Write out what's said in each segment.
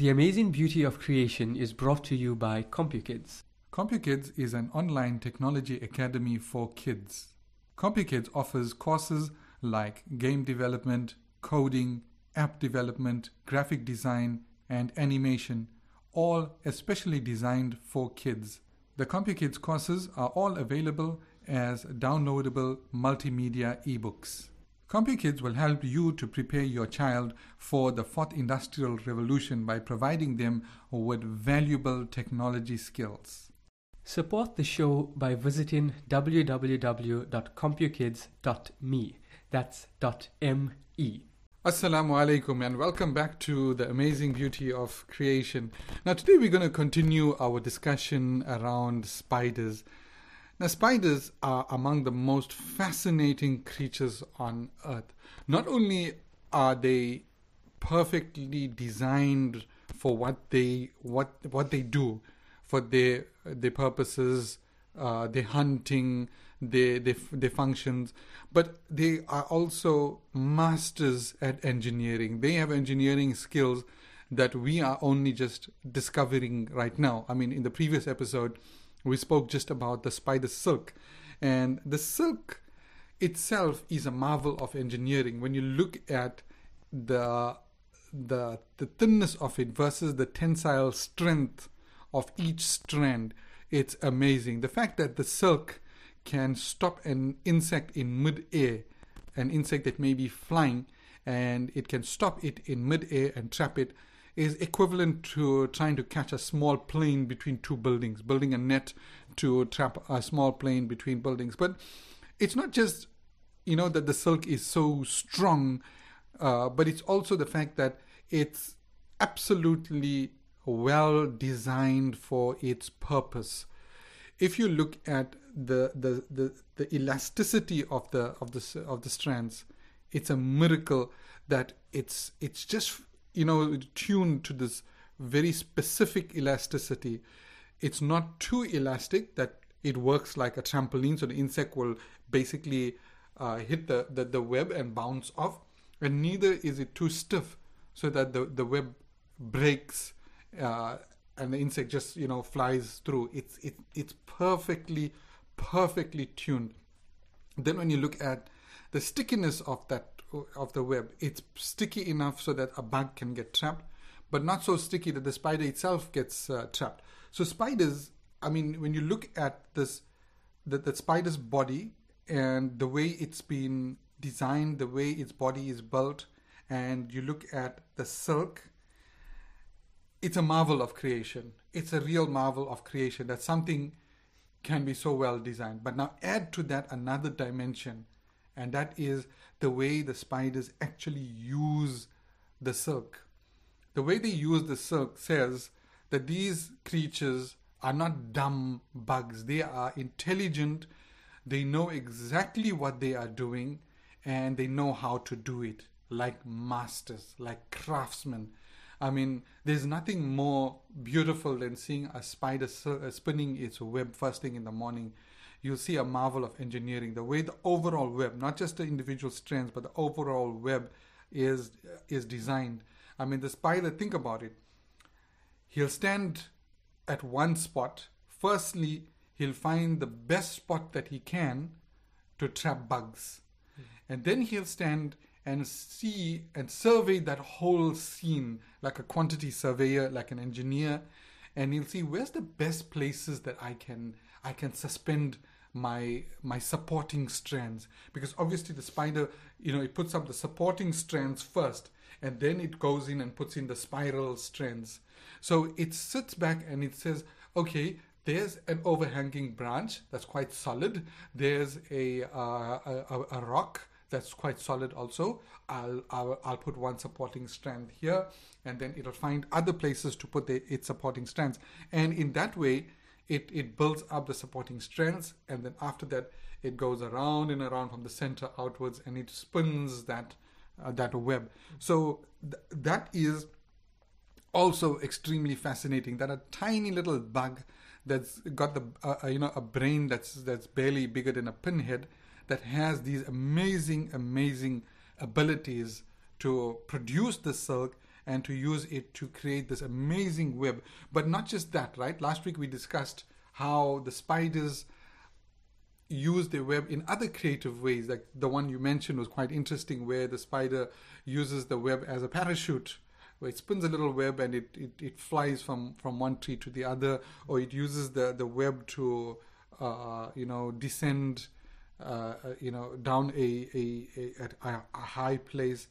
The amazing beauty of creation is brought to you by CompuKids. CompuKids is an online technology academy for kids. CompuKids offers courses like game development, coding, app development, graphic design, and animation, all especially designed for kids. The CompuKids courses are all available as downloadable multimedia ebooks. CompuKids will help you to prepare your child for the fourth industrial revolution by providing them with valuable technology skills. Support the show by visiting www.compukids.me. That's .me. Assalamu alaikum and welcome back to the amazing beauty of creation. Now today we're going to continue our discussion around spiders. Now, spiders are among the most fascinating creatures on earth. Not only are they perfectly designed for what they what what they do, for their their purposes, uh, their hunting, their, their their functions, but they are also masters at engineering. They have engineering skills that we are only just discovering right now. I mean, in the previous episode we spoke just about the spider silk. And the silk itself is a marvel of engineering. When you look at the the the thinness of it versus the tensile strength of each strand, it's amazing. The fact that the silk can stop an insect in mid-air, an insect that may be flying, and it can stop it in mid-air and trap it is equivalent to trying to catch a small plane between two buildings, building a net to trap a small plane between buildings. But it's not just, you know, that the silk is so strong, uh, but it's also the fact that it's absolutely well designed for its purpose. If you look at the, the, the, the elasticity of the of the of the strands, it's a miracle that it's it's just you know tuned to this very specific elasticity. It's not too elastic that it works like a trampoline so the insect will basically uh, hit the, the, the web and bounce off and neither is it too stiff so that the, the web breaks uh, and the insect just you know flies through. It's it, it's perfectly perfectly tuned. Then when you look at the stickiness of that of the web. It's sticky enough so that a bug can get trapped, but not so sticky that the spider itself gets uh, trapped. So spiders, I mean, when you look at this, that the spider's body and the way it's been designed, the way its body is built, and you look at the silk, it's a marvel of creation. It's a real marvel of creation that something can be so well designed. But now add to that another dimension, and that is the way the spiders actually use the silk. The way they use the silk says that these creatures are not dumb bugs, they are intelligent, they know exactly what they are doing, and they know how to do it like masters, like craftsmen. I mean, there's nothing more beautiful than seeing a spider uh, spinning its web first thing in the morning you'll see a marvel of engineering. The way the overall web, not just the individual strands, but the overall web is is designed. I mean, the spider. Think about it. He'll stand at one spot. Firstly, he'll find the best spot that he can to trap bugs, mm. and then he'll stand and see and survey that whole scene like a quantity surveyor, like an engineer, and he'll see where's the best places that I can I can suspend my my supporting strands. Because obviously the spider you know it puts up the supporting strands first and then it goes in and puts in the spiral strands. So it sits back and it says okay there's an overhanging branch that's quite solid. There's a uh, a, a, rock that's quite solid also. I'll, I'll i'll put one supporting strand here and then it'll find other places to put the, its supporting strands. And in that way it, it builds up the supporting strands and then after that it goes around and around from the center outwards and it spins that uh, that web. So th- that is also extremely fascinating. That a tiny little bug that's got the uh, uh, you know a brain that's that's barely bigger than a pinhead that has these amazing amazing abilities to produce the silk and to use it to create this amazing web. But not just that, right? Last week we discussed how the spiders use their web in other creative ways. Like the one you mentioned was quite interesting, where the spider uses the web as a parachute, where it spins a little web and it, it, it flies from, from one tree to the other, or it uses the, the web to, uh, you know, descend, uh, you know, down a, a, a, a, a high place.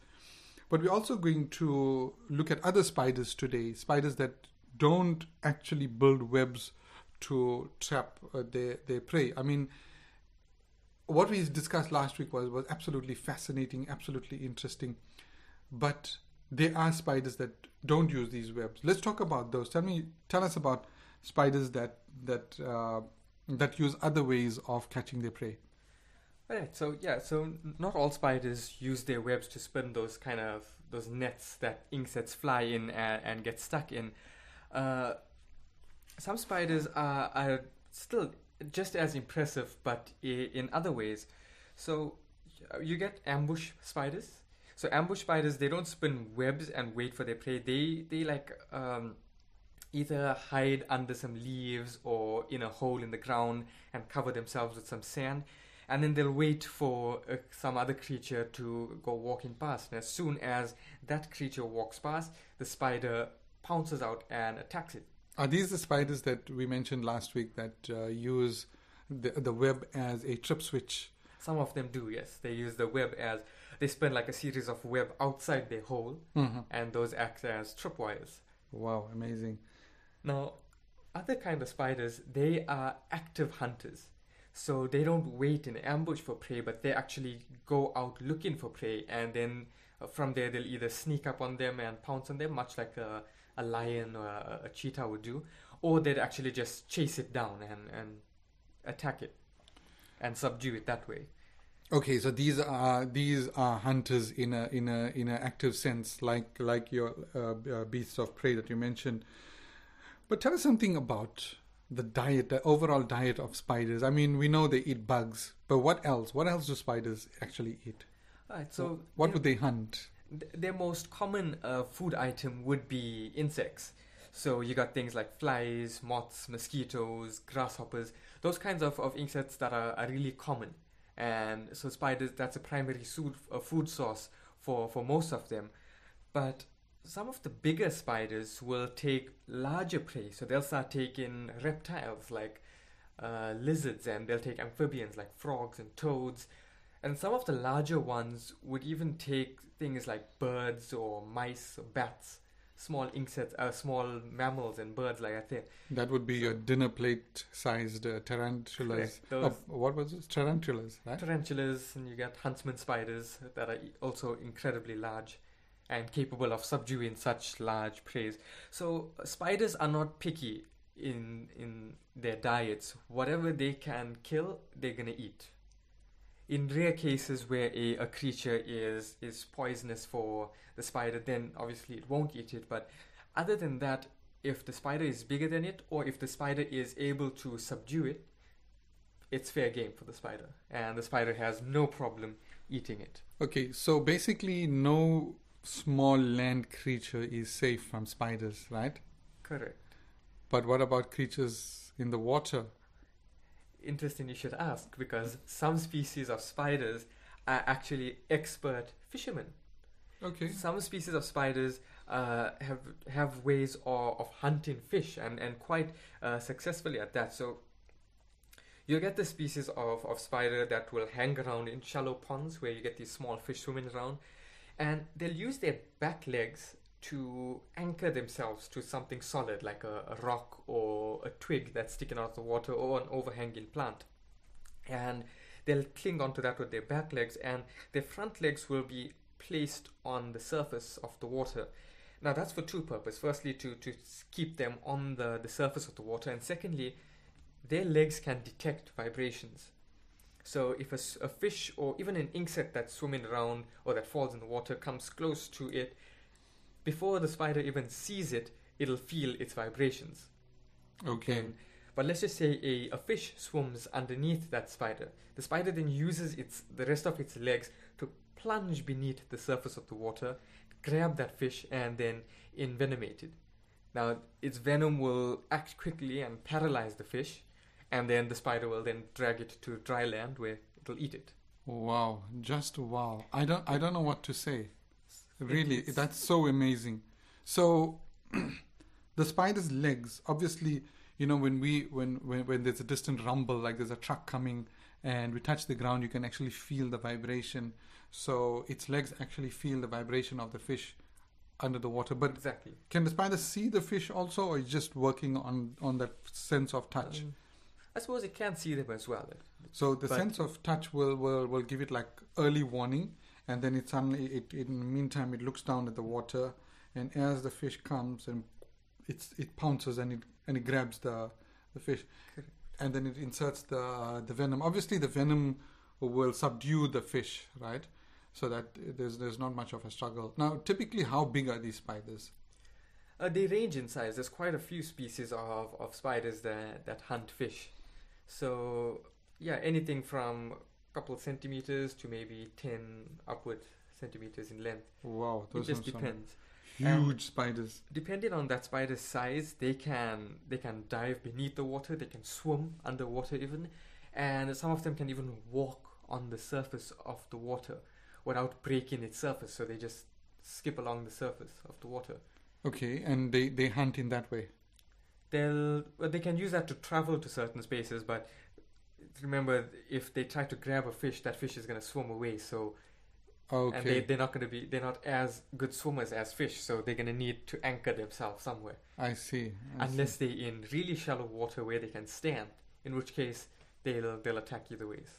But we're also going to look at other spiders today, spiders that don't actually build webs to trap uh, their, their prey. I mean, what we discussed last week was was absolutely fascinating, absolutely interesting. But there are spiders that don't use these webs. Let's talk about those. Tell me, tell us about spiders that that uh, that use other ways of catching their prey. Right. So yeah. So not all spiders use their webs to spin those kind of those nets that insects fly in and, and get stuck in. Uh, some spiders are, are still just as impressive, but in other ways. So you get ambush spiders. So ambush spiders, they don't spin webs and wait for their prey. They they like um, either hide under some leaves or in a hole in the ground and cover themselves with some sand, and then they'll wait for uh, some other creature to go walking past. And as soon as that creature walks past, the spider pounces out and attacks it. Are these the spiders that we mentioned last week that uh, use the, the web as a trip switch? Some of them do, yes. They use the web as they spin like a series of web outside their hole, mm-hmm. and those act as tripwires. Wow, amazing. Now, other kind of spiders, they are active hunters. So they don't wait in ambush for prey, but they actually go out looking for prey, and then uh, from there they'll either sneak up on them and pounce on them, much like a a lion or a, a cheetah would do, or they'd actually just chase it down and, and attack it and subdue it that way. Okay, so these are these are hunters in a in a in an active sense, like like your uh, uh, beasts of prey that you mentioned. But tell us something about the diet, the overall diet of spiders. I mean, we know they eat bugs, but what else? What else do spiders actually eat? Right. So, what would they hunt? their most common uh, food item would be insects. So you got things like flies, moths, mosquitoes, grasshoppers, those kinds of, of insects that are, are really common. And so spiders, that's a primary food, food source for, for most of them. But some of the bigger spiders will take larger prey. So they'll start taking reptiles like uh, lizards and they'll take amphibians like frogs and toads and some of the larger ones would even take things like birds or mice or bats, small insects, uh, small mammals and birds like that. That would be your dinner plate sized uh, tarantulas. Oh, what was it? Tarantulas, right? Tarantulas, and you get huntsman spiders that are also incredibly large and capable of subduing such large prey. So spiders are not picky in in their diets. Whatever they can kill, they're gonna eat in rare cases where a, a creature is is poisonous for the spider, then obviously it won't eat it. But other than that, if the spider is bigger than it, or if the spider is able to subdue it, it's fair game for the spider, and the spider has no problem eating it. Okay, so basically, no small land creature is safe from spiders, right? Correct. But what about creatures in the water? interesting you should ask because some species of spiders are actually expert fishermen. Okay. Some species of spiders uh, have have ways of, of hunting fish and and quite uh, successfully at that. So you get the species of, of spider that will hang around in shallow ponds where you get these small fish swimming around, and they'll use their back legs to anchor themselves to something solid like a, a, rock or a twig that's sticking out of the water or an overhanging plant. And they'll cling onto that with their back legs, and their front legs will be placed on the surface of the water. Now, that's for two purposes. Firstly, to, to keep them on the, the surface of the water, and secondly, their legs can detect vibrations. So, if a, a fish or even an insect that's swimming around or that falls in the water comes close to it, before the spider even sees it, it'll feel its vibrations. Okay. but let's just say a, a fish swims underneath that spider. The spider then uses its the rest of its legs to plunge beneath the surface of the water, grab that fish, and then envenomate it. Now, its venom will act quickly and paralyze the fish, and then the spider will then drag it to dry land where it'll eat it. Wow, just wow. I don't I don't know what to say. Really, that's so amazing. So the spider's legs, obviously, you know, when we when, when when there's a distant rumble, like there's a truck coming and we touch the ground, you can actually feel the vibration. So its legs actually feel the vibration of the fish under the water. But Exactly. can the spider see the fish also or is just working on on that sense of touch? Um, I suppose it can see them as well. So the But- sense of touch will, will, will give it like early warning, and then it suddenly it, in the meantime it looks down at the water, and as the fish comes and it's it pounces and it and it grabs the the fish, Correct. and then it inserts the the venom. Obviously, the venom will subdue the fish, right? So that there's there's not much of a struggle. Now, typically, how big are these spiders? Uh, they range in size. There's quite a few species of, of spiders that, that hunt fish. So, yeah, anything from a couple of centimeters to maybe 10 upward centimeters in length. Wow, It those just are some depends. huge um, spiders. Depending on that spider's size, they can they can dive beneath the water, they can swim underwater even, and some of them can even walk on the surface of the water without breaking its surface. So they just skip along the surface of the water. Okay, and they they hunt in that way. They'll well, they can use that to travel to certain spaces but remember if they try to grab a fish that fish is going to swim away so Okay. and they, they're not going to be they're not as good swimmers as fish so they're going to need to anchor themselves somewhere I see. I see. unless they're in really shallow water where they can stand in which case they'll they'll attack either ways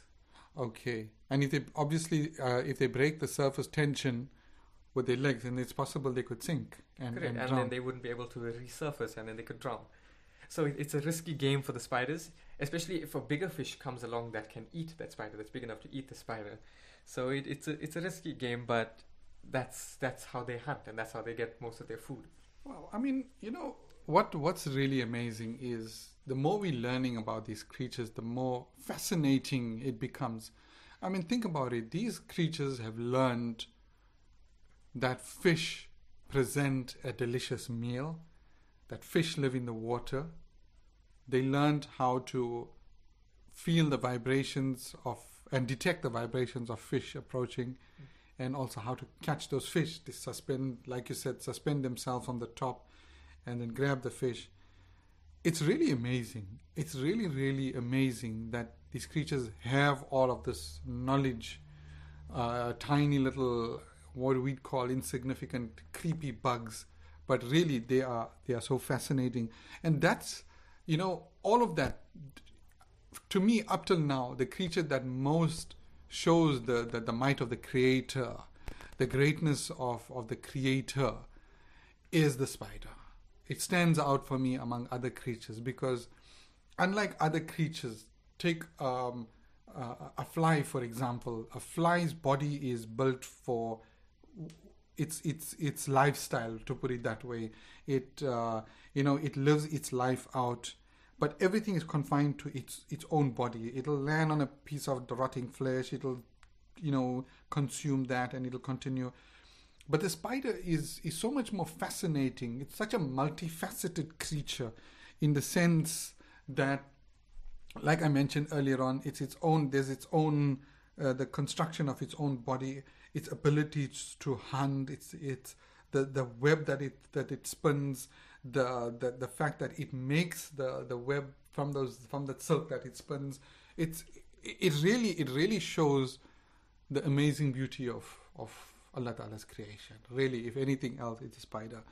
Okay, and if they obviously uh, if they break the surface tension with their legs, then it's possible they could sink and, Correct. and and, then they wouldn't be able to resurface and then they could drown so it's a risky game for the spiders especially if a bigger fish comes along that can eat that spider that's big enough to eat the spider so it, it's a it's a risky game but that's that's how they hunt and that's how they get most of their food Well, I mean, you know what? What's really amazing is the more we're learning about these creatures, the more fascinating it becomes. I mean, think about it. These creatures have learned that fish present a delicious meal, that fish live in the water. They learned how to feel the vibrations of and detect the vibrations of fish approaching and also how to catch those fish. They suspend, like you said, suspend themselves on the top and then grab the fish. It's really amazing. It's really, really amazing that these creatures have all of this knowledge. Uh, tiny little, what we'd call insignificant, creepy bugs, but really they are they are so fascinating. And that's, you know, all of that. To me, up till now, the creature that most shows the, the, the might of the creator, the greatness of, of the creator, is the spider. It stands out for me among other creatures because, unlike other creatures, take um, uh, a fly for example. A fly's body is built for its its its lifestyle, to put it that way. It uh, you know it lives its life out but everything is confined to its its own body. It'll land on a piece of rotting flesh. It'll, you know, consume that, and it'll continue. But the spider is is so much more fascinating. It's such a multifaceted creature, in the sense that, like I mentioned earlier on, it's its own. There's its own uh, the construction of its own body, its ability to hunt, its its the the web that it that it spins the, the the fact that it makes the the web from those from that silk that it spins it's it really it really shows the amazing beauty of of Allah Ta'ala's creation. Really if anything else it's a spider.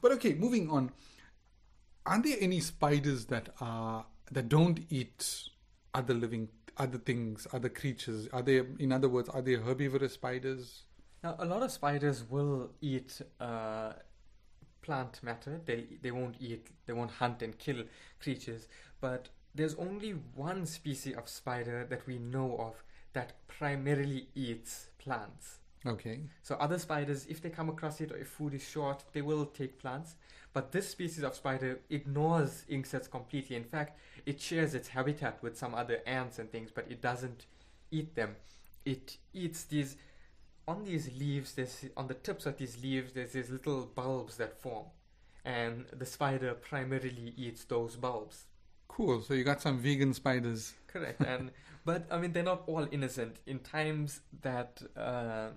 But okay moving on. Are there any spiders that are that don't eat other living other things other creatures are they in other words are they herbivorous spiders now a lot of spiders will eat uh, plant matter. They they won't eat, they won't hunt and kill creatures. But there's only one species of spider that we know of that primarily eats plants. okay So other spiders, if they come across it or if food is short, they will take plants. But this species of spider ignores insects completely. In fact, it shares its habitat with some other ants and things, but it doesn't eat them. It eats these on these leaves, there's on the tips of these leaves, there's these little bulbs that form, and the spider primarily eats those bulbs. Cool. So you got some vegan spiders. Correct. And but I mean, they're not all innocent. In times that uh,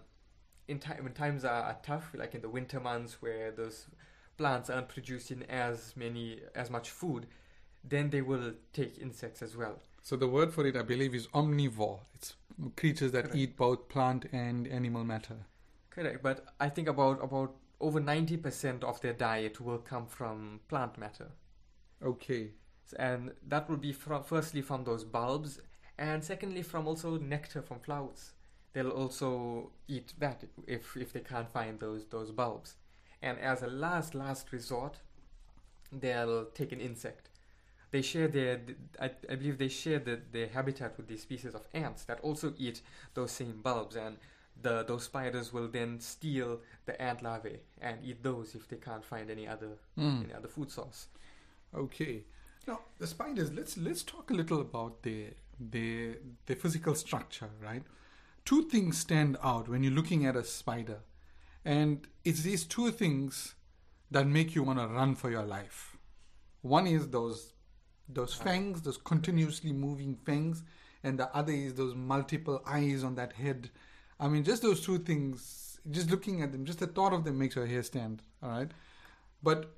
in time when times are, are tough, like in the winter months where those plants aren't producing as many as much food, then they will take insects as well. So the word for it, I believe, is omnivore. It's creatures that Correct. eat both plant and animal matter. Correct. But I think about about over ninety percent of their diet will come from plant matter. Okay. and that will be from firstly from those bulbs and secondly from also nectar from flowers they'll also eat that if if they can't find those those bulbs and as a last last resort they'll take an insect they share their i, I believe they share the, their habitat with these species of ants that also eat those same bulbs and the those spiders will then steal the ant larvae and eat those if they can't find any other Mm. any other food source Okay. Now the spiders. Let's let's talk a little about their their their physical structure, right? Two things stand out when you're looking at a spider, and it's these two things that make you want to run for your life. One is those those uh, fangs, those continuously moving fangs, and the other is those multiple eyes on that head. I mean, just those two things. Just looking at them, just the thought of them makes your hair stand. All right, but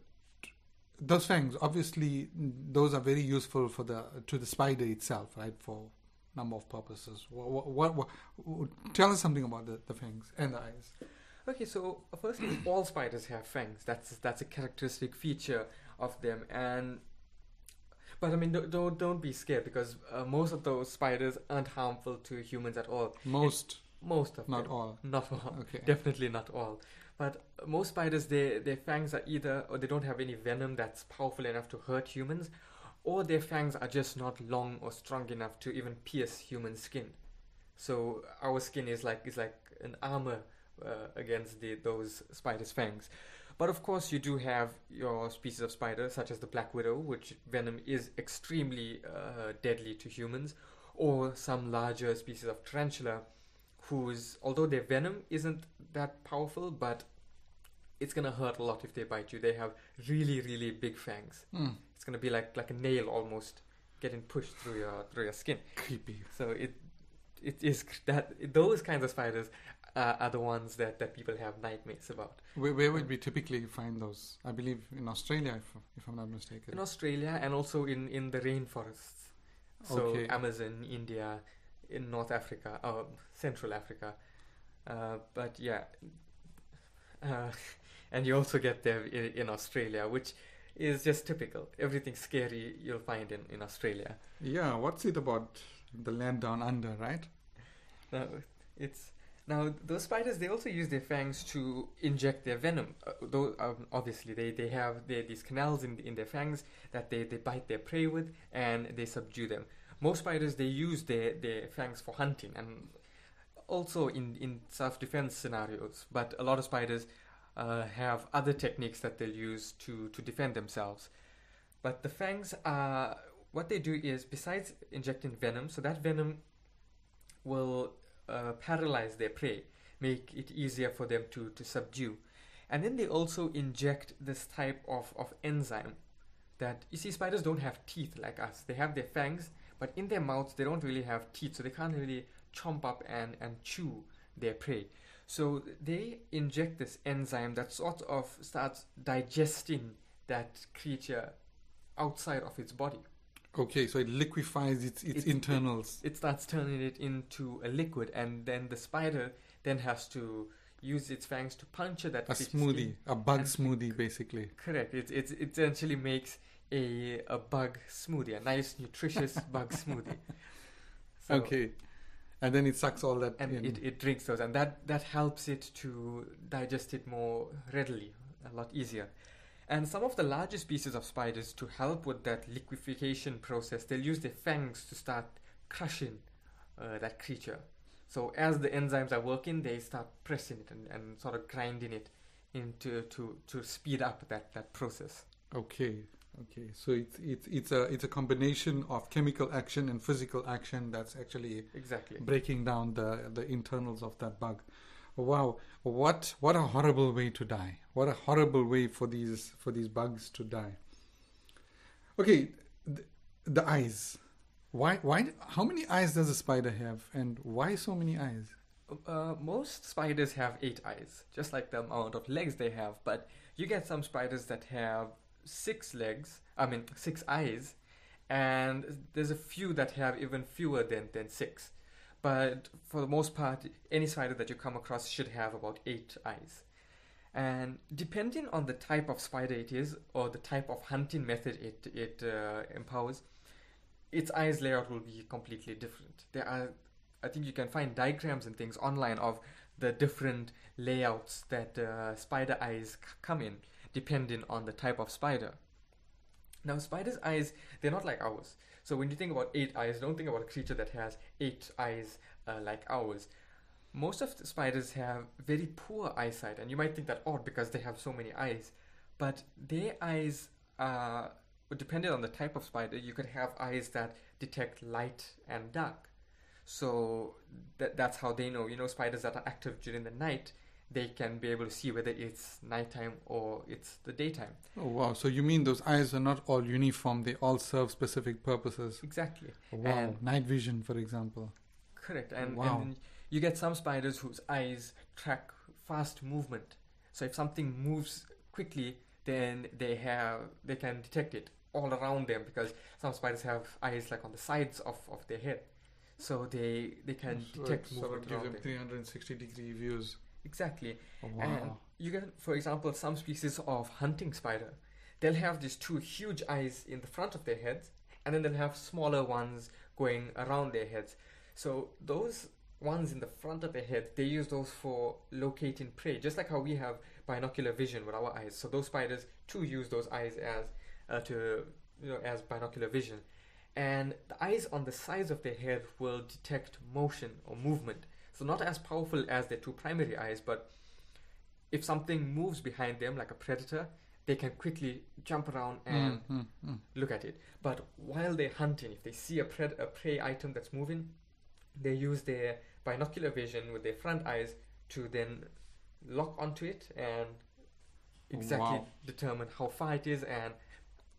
those fangs obviously those are very useful for the to the spider itself right for number of purposes what, what, what, what tell us something about the, the fangs and the eyes Okay, so firstly, all spiders have fangs. That's that's a characteristic feature of them, and but I mean, don't don't, don't be scared because uh, most of those spiders aren't harmful to humans at all. most Most of not them, all not all, okay definitely not all. But most spiders, their their fangs are either or they don't have any venom that's powerful enough to hurt humans, or their fangs are just not long or strong enough to even pierce human skin. So our skin is like is like an armor uh, against the those spiders' fangs. But of course, you do have your species of spider, such as the black widow, which venom is extremely uh, deadly to humans, or some larger species of tarantula, whose although their venom isn't that powerful, but it's gonna hurt a lot if they bite you. They have really, really big fangs. Mm, It's gonna be like like a nail almost getting pushed through your through your skin. creepy So it it is that those kinds of spiders uh, are the ones that, that people have nightmares about. where, where would we typically find those i believe in australia if, if i'm not mistaken In Australia and also in, in the rainforests. So Okay. Amazon, India, in North Africa, uh, Central Africa. Uh, but yeah, uh, and you also get them in, in Australia, which is just typical. Everything scary you'll find in, in Australia. yeah what's it about the land down under right Now, it's now those spiders. They also use their fangs to inject their venom. Uh, though um, obviously they, they have their, these canals in in their fangs that they, they bite their prey with and they subdue them. Most spiders they use their, their fangs for hunting and also in in self defense scenarios. But a lot of spiders uh, have other techniques that they'll use to to defend themselves. But the fangs are what they do is besides injecting venom, so that venom will uh, paralyze their prey, make it easier for them to, to subdue. And then they also inject this type of, of enzyme that you see spiders don't have teeth like us. They have their fangs, but in their mouths they don't really have teeth, so they can't really chomp up and, and chew their prey. So they inject this enzyme that sort of starts digesting that creature outside of its body. Okay so it liquefies its its It- internals it starts turning it into a liquid, and then the spider then has to use its fangs to puncture that a smoothie skin. a bug and- smoothie basically Correct. It it it essentially makes a a bug smoothie, a nice nutritious bug smoothie. So- okay and then it sucks all that And in. it, it drinks those, and that that helps it to digest it more readily, a lot easier. And some of the larger species of spiders, to help with that liquefaction process, they'll use their fangs to start crushing uh, that creature. So as the enzymes are working, they start pressing it and, and sort of grinding it into to to speed up that that process. Okay, okay. So it's it's it's a it's a combination of chemical action and physical action that's actually Exactly. breaking down the the internals of that bug. Wow, what what a horrible way to die! What a horrible way for these for these bugs to die. Okay, the, the eyes. Why why how many eyes does a spider have, and why so many eyes? Uh, most spiders have eight eyes, just like the amount of legs they have. But you get some spiders that have six legs. I mean, six eyes, and there's a few that have even fewer than than six. But for the most part, any spider that you come across should have about eight eyes. And depending on the type of spider it is, or the type of hunting method it it uh, empowers, its eyes layout will be completely different. There are I think you can find diagrams and things online of the different layouts that uh, spider eyes c- come in depending on the type of spider. Now, spiders' eyes, they're not like ours. So, when you think about eight eyes, don't think about a creature that has eight eyes uh, like ours. Most of the spiders have very poor eyesight, and you might think that odd because they have so many eyes. But their eyes, uh, depending on the type of spider, you could have eyes that detect light and dark. So that that's how they know. You know, spiders that are active during the night, they can be able to see whether it's nighttime or it's the daytime. Oh wow! So you mean those eyes are not all uniform? They all serve specific purposes. Exactly. Oh, wow! And- Night vision, for example. Correct. And, Wow. and you get some spiders whose eyes track fast movement. So if something moves quickly, then they have they can detect it all around them because some spiders have eyes like on the sides of, of their head. So they they can So detect it sort movement of gives them. 360 degree views. Exactly. Oh, And you get, for example, some species of hunting spider. They'll have these two huge eyes in the front of their heads, and then they'll have smaller ones going around their heads. So those ones in the front of their head, they use those for locating prey, just like how we have binocular vision with our eyes. So those spiders too use those eyes as uh, to you know as binocular vision. And the eyes on the sides of their head will detect motion or movement. So not as powerful as their two primary eyes, but if something moves behind them, like a predator, they can quickly jump around and Mm, mm, mm. look at it. But while they're hunting, if they see a, pred- a prey item that's moving, they use their binocular vision with their front eyes to then lock onto it and exactly Wow. determine how far it is and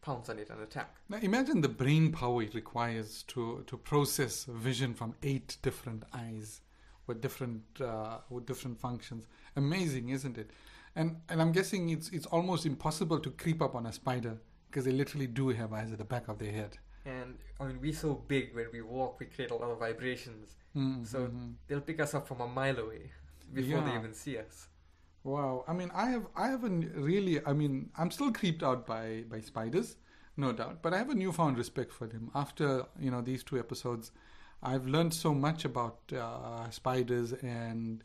pounce on it and attack. Now imagine the brain power it requires to, to process vision from eight different eyes with different uh, with different functions. Amazing, isn't it? And and I'm guessing it's it's almost impossible to creep up on a spider because they literally do have eyes at the back of their head. And I mean, we're so big when we walk, we create a lot of vibrations. Mm, So-. They'll pick us up from a mile away before they even see us. Wow. I mean, I have I haven't really. I mean, I'm still creeped out by by spiders, no doubt. But I have a newfound respect for them after you know these two episodes. I've learned so much about uh, spiders and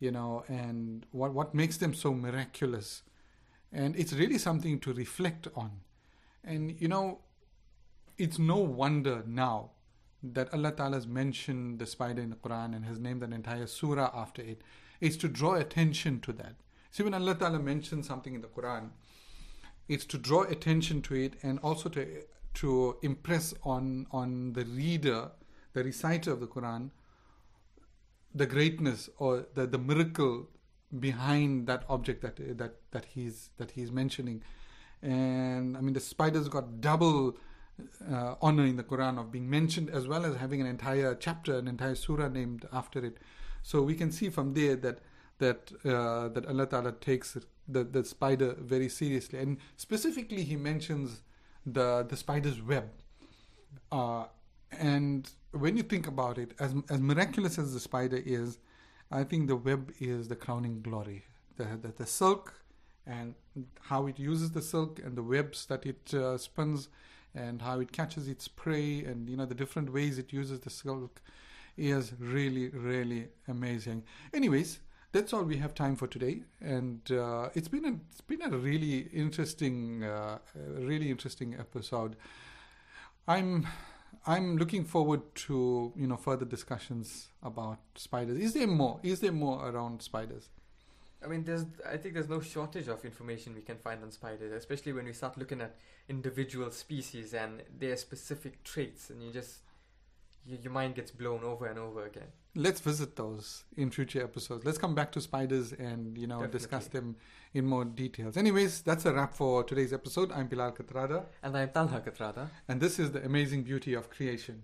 you know and what what makes them so miraculous, and it's really something to reflect on. And you know, it's no wonder now that Allah Ta'ala has mentioned the spider in the Quran and has named an entire surah after it. It's to draw attention to that. See, when Allah Ta'ala mentions something in the Quran, it's to draw attention to it and also to to impress on on the reader, the reciter of the Quran, the greatness or the, the miracle behind that object that that that he's that he's mentioning. And I mean, the spider's got double uh, honor in the Quran of being mentioned as well as having an entire chapter, an entire surah named after it. So we can see from there that that uh, that Allah Taala takes the the spider very seriously, and specifically He mentions the the spider's web. Uh, and when you think about it, as as miraculous as the spider is, I think the web is the crowning glory. The the, the silk and how it uses the silk and the webs that it uh, spins and how it catches its prey and you know the different ways it uses the silk is really really amazing. Anyways that's all we have time for today. And uh, it's been a it's been a really interesting uh, really interesting episode. I'm i'm looking forward to you know further discussions about spiders is there more is there more around spiders I mean, there's. I think there's no shortage of information we can find on spiders, especially when we start looking at individual species and their specific traits, and you just your mind gets blown over and over again. Let's visit those in future episodes. Let's come back to spiders and you know discuss them in more details. Anyways, that's a wrap for today's episode. I'm Bilal Katrada, And I'm Talha Katrada. and this is the amazing beauty of creation.